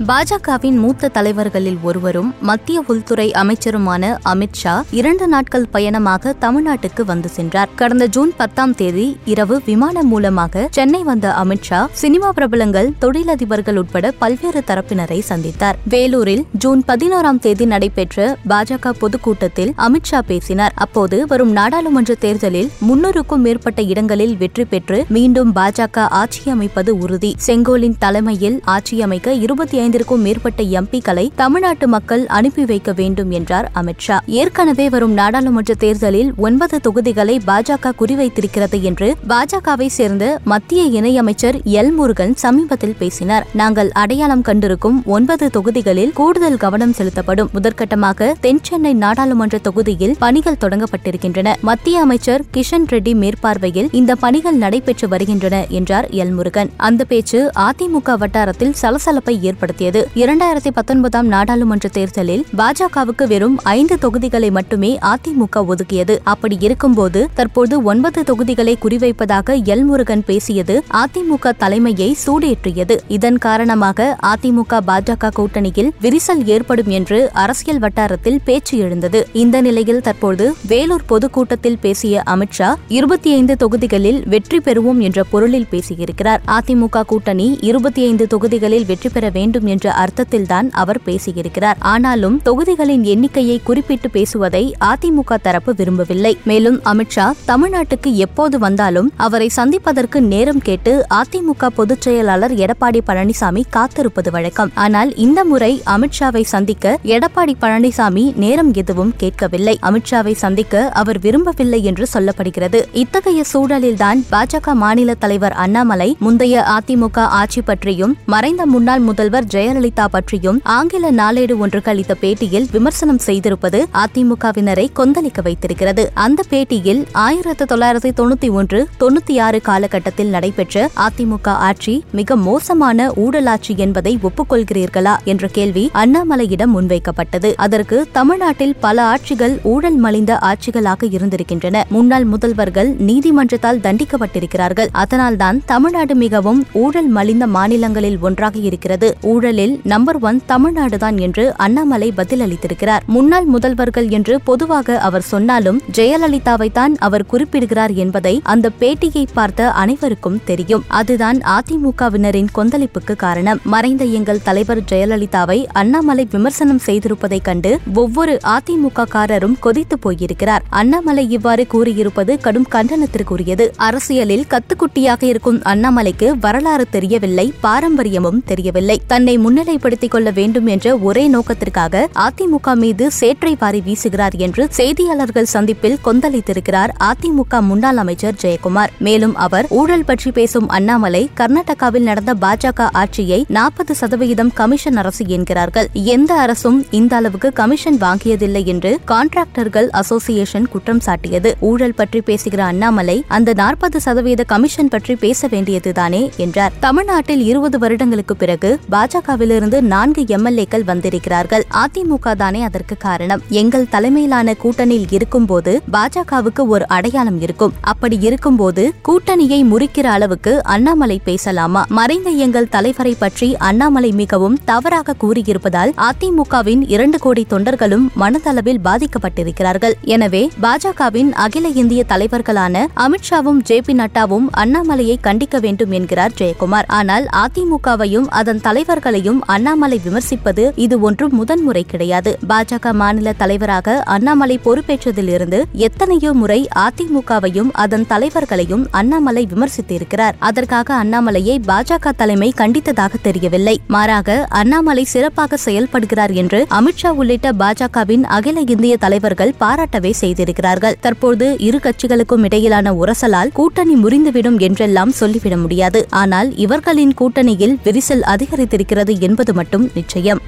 பாஜகவின் மூத்த தலைவர்களில் ஒருவரும் மத்திய உள்துறை அமைச்சருமான அமித் ஷா இரண்டு நாட்கள் பயணமாக தமிழ்நாட்டுக்கு வந்து சென்றார். கடந்த ஜூன் பத்தாம் தேதி இரவு விமானம் மூலமாக சென்னை வந்த அமித் ஷா சினிமா பிரபலங்கள் தொழிலதிபர்கள் உட்பட பல்வேறு தரப்பினரை சந்தித்தார். வேலூரில் ஜூன் பதினோராம் தேதி நடைபெற்ற பாஜக பொதுக்கூட்டத்தில் அமித் ஷா பேசினார். அப்போது வரும் நாடாளுமன்ற தேர்தலில் முன்னூறுக்கும் மேற்பட்ட இடங்களில் வெற்றி பெற்று மீண்டும் பாஜக ஆட்சி அமைப்பது உறுதி. செங்கோலின் தலைமையில் ஆட்சி அமைக்க இருபத்தி ஐந்திற்கும் மேற்பட்ட எம்பிக்களை தமிழ்நாட்டு மக்கள் அனுப்பி வைக்க வேண்டும் என்றார் அமித்ஷா ஏற்கனவே வரும் நாடாளுமன்ற தேர்தலில் ஒன்பது தொகுதிகளை பாஜக குறிவைத்திருக்கிறது என்று பாஜகவை சேர்ந்த மத்திய இணையமைச்சர் எல் முருகன் சமீபத்தில் பேசினார். நாங்கள் அடையாளம் கண்டிருக்கும் ஒன்பது தொகுதிகளில் கூடுதல் கவனம் செலுத்தப்படும். முதற்கட்டமாக தென் சென்னை நாடாளுமன்ற தொகுதியில் பணிகள் தொடங்கப்பட்டிருக்கின்றன. மத்திய அமைச்சர் கிஷன் ரெட்டி மேற்பார்வையில் இந்த பணிகள் நடைபெற்று வருகின்றன என்றார் எல் முருகன். அந்த பேச்சு அதிமுக வட்டாரத்தில் சலசலப்பை ஏற்படுத்தியது. இரண்டாயிரத்தி பத்தொன்பதாம் நாடாளுமன்ற தேர்தலில் பாஜகவுக்கு வெறும் ஐந்து தொகுதிகளை மட்டுமே அதிமுக ஒதுக்கியது. அப்படி இருக்கும்போது தற்போது ஒன்பது தொகுதிகளை குறிவைப்பதாக எல் முருகன் பேசியது அதிமுக தலைமையை சூடேற்றியது. இதன் காரணமாக அதிமுக பாஜக கூட்டணியில் விரிசல் ஏற்படும் என்று அரசியல் வட்டாரத்தில் பேச்சு எழுந்தது. இந்த நிலையில் தற்போது வேலூர் பொதுக்கூட்டத்தில் பேசிய அமித்ஷா இருபத்தி ஐந்து தொகுதிகளில் வெற்றி பெறுவோம் என்ற பொருளில் பேசியிருக்கிறார். அதிமுக கூட்டணி இருபத்தி ஐந்து தொகுதிகளில் வெற்றி பெற வேண்டும் என்ற அர்த்தத்தில்தான் அவர் பேசியிருக்கிறார். ஆனாலும் தொகுதிகளின் எண்ணிக்கையை குறிப்பிட்டு பேசுவதை அதிமுக தரப்பு விரும்பவில்லை. மேலும் அமித்ஷா தமிழ்நாட்டுக்கு எப்போது வந்தாலும் அவரை சந்திப்பதற்கு நேரம் கேட்டு அதிமுக பொதுச் செயலாளர் எடப்பாடி பழனிசாமி காத்திருப்பது வழக்கம். ஆனால் இந்த முறை அமித்ஷாவை சந்திக்க எடப்பாடி பழனிசாமி நேரம் எதுவும் கேட்கவில்லை. அமித்ஷாவை சந்திக்க அவர் விரும்பவில்லை என்று சொல்லப்படுகிறது. இத்தகைய சூழலில்தான் பாஜக மாநில தலைவர் அண்ணாமலை முந்தைய அதிமுக ஆட்சி பற்றியும் மறைந்த முன்னாள் முதல்வர் ஜெயலலிதா பற்றியும் ஆங்கில நாளேடு ஒன்றுக்கு அளித்த பேட்டியில் விமர்சனம் செய்திருப்பது அதிமுகவினரை கொந்தளிக்க வைத்திருக்கிறது. அந்த பேட்டியில் ஆயிரத்து தொள்ளாயிரத்தி தொண்ணூத்தி ஒன்று தொண்ணூத்தி ஆறு காலகட்டத்தில் நடைபெற்ற அதிமுக ஆட்சி மிக மோசமான ஊழலாட்சி என்பதை ஒப்புக்கொள்கிறீர்களா என்ற கேள்வி அண்ணாமலையிடம் முன்வைக்கப்பட்டது. அதற்கு தமிழ்நாட்டில் பல ஆட்சிகள் ஊழல் மலிந்த ஆட்சிகளாக இருந்திருக்கின்றன. முன்னாள் முதல்வர்கள் நீதிமன்றத்தால் தண்டிக்கப்பட்டிருக்கிறார்கள். அதனால்தான் தமிழ்நாடு மிகவும் ஊழல் மலிந்த மாநிலங்களில் ஒன்றாக இருக்கிறது. ஊழலில் நம்பர் ஒன் தமிழ்நாடுதான் என்று அண்ணாமலை பதிலளித்திருக்கிறார். முன்னாள் முதல்வர்கள் என்று பொதுவாக அவர் சொன்னாலும் ஜெயலலிதாவைத்தான் அவர் குறிப்பிடுகிறார் என்பதை அந்த பேட்டியை பார்த்த அனைவருக்கும் தெரியும். அதுதான் அதிமுகவினரின் கொந்தளிப்புக்கு காரணம். மறைந்த எங்கள் தலைவர் ஜெயலலிதாவை அண்ணாமலை விமர்சனம் செய்திருப்பதைக் கண்டு ஒவ்வொரு அதிமுக காரரும் கொதித்து போயிருக்கிறார். அண்ணாமலை இவ்வாறு கூறியிருப்பது கடும் கண்டனத்திற்குரியது. அரசியலில் கத்துக்குட்டியாக இருக்கும் அண்ணாமலைக்கு வரலாறு தெரியவில்லை பாரம்பரியமும் தெரியவில்லை. தன்னை முன்னிலைப்படுத்திக் கொள்ள வேண்டும் என்ற ஒரே நோக்கத்திற்காக அதிமுக மீது சேற்றை வாரி வீசுகிறார் என்று செய்தியாளர்கள் சந்திப்பில் கொந்தளித்திருக்கிறார் அதிமுக முன்னாள் அமைச்சர் ஜெயக்குமார். மேலும் அவர் ஊழல் பற்றி பேசும் அண்ணாமலை கர்நாடகாவில் நடந்த பாஜக ஆட்சியை நாற்பது சதவிகிதம் கமிஷன் அரசு என்கிறார்கள். எந்த அரசும் இந்த அளவுக்கு கமிஷன் வாங்கியதில்லை என்று கான்ட்ராக்டர்கள் அசோசியேஷன் குற்றம் சாட்டியது. ஊழல் பற்றி பேசுகிற அண்ணாமலை அந்த நாற்பது சதவீத கமிஷன் பற்றி பேச வேண்டியதுதானே என்றார். தமிழ்நாட்டில் இருபது வருடங்களுக்கு பிறகு பாஜக பாஜகவிலிருந்து நான்கு எம்எல்ஏக்கள் வந்திருக்கிறார்கள். அதிமுக தானே அதற்கு காரணம். எங்கள் தலைமையிலான கூட்டணியில் இருக்கும்போது பாஜகவுக்கு ஒரு அடையாளம் இருக்கும். அப்படி இருக்கும்போது கூட்டணியை முறிக்கிற அளவுக்கு அண்ணாமலை பேசலாமா? மறைந்த எங்கள் தலைவரை பற்றி அண்ணாமலை மிகவும் தவறாக கூறியிருப்பதால் அதிமுகவின் இரண்டு கோடி தொண்டர்களும் மனதளவில் பாதிக்கப்பட்டிருக்கிறார்கள். எனவே பாஜகவின் அகில இந்திய தலைவர்களான அமித்ஷாவும் ஜே பி நட்டாவும் அண்ணாமலையை கண்டிக்க வேண்டும் என்கிறார் ஜெயக்குமார். ஆனால் அதிமுகவையும் அதன் தலைவர்கள் தலைவர்களையும் அண்ணாமலை விமர்சிப்பது இது ஒன்றும் முதன்முறை கிடையாது. பாஜக மாநில தலைவராக அண்ணாமலை பொறுப்பேற்றதிலிருந்து எத்தனையோ முறை அதிமுகவையும் அதன் தலைவர்களையும் அண்ணாமலை விமர்சித்திருக்கிறார். அதற்காக அண்ணாமலையை பாஜக தலைமை கண்டித்ததாக தெரியவில்லை. மாறாக அண்ணாமலை சிறப்பாக செயல்படுகிறார் என்று அமித்ஷா உள்ளிட்ட பாஜகவின் அகில இந்திய தலைவர்கள் பாராட்டவே செய்திருக்கிறார்கள். தற்போது இரு கட்சிகளுக்கும் இடையிலான உரசலால் கூட்டணி முறிந்துவிடும் என்றெல்லாம் சொல்லிவிட முடியாது. ஆனால் இவர்களின் கூட்டணியில் விரிசல் அதிகரித்திருக்கிறது என்பது மட்டும் நிச்சயம்.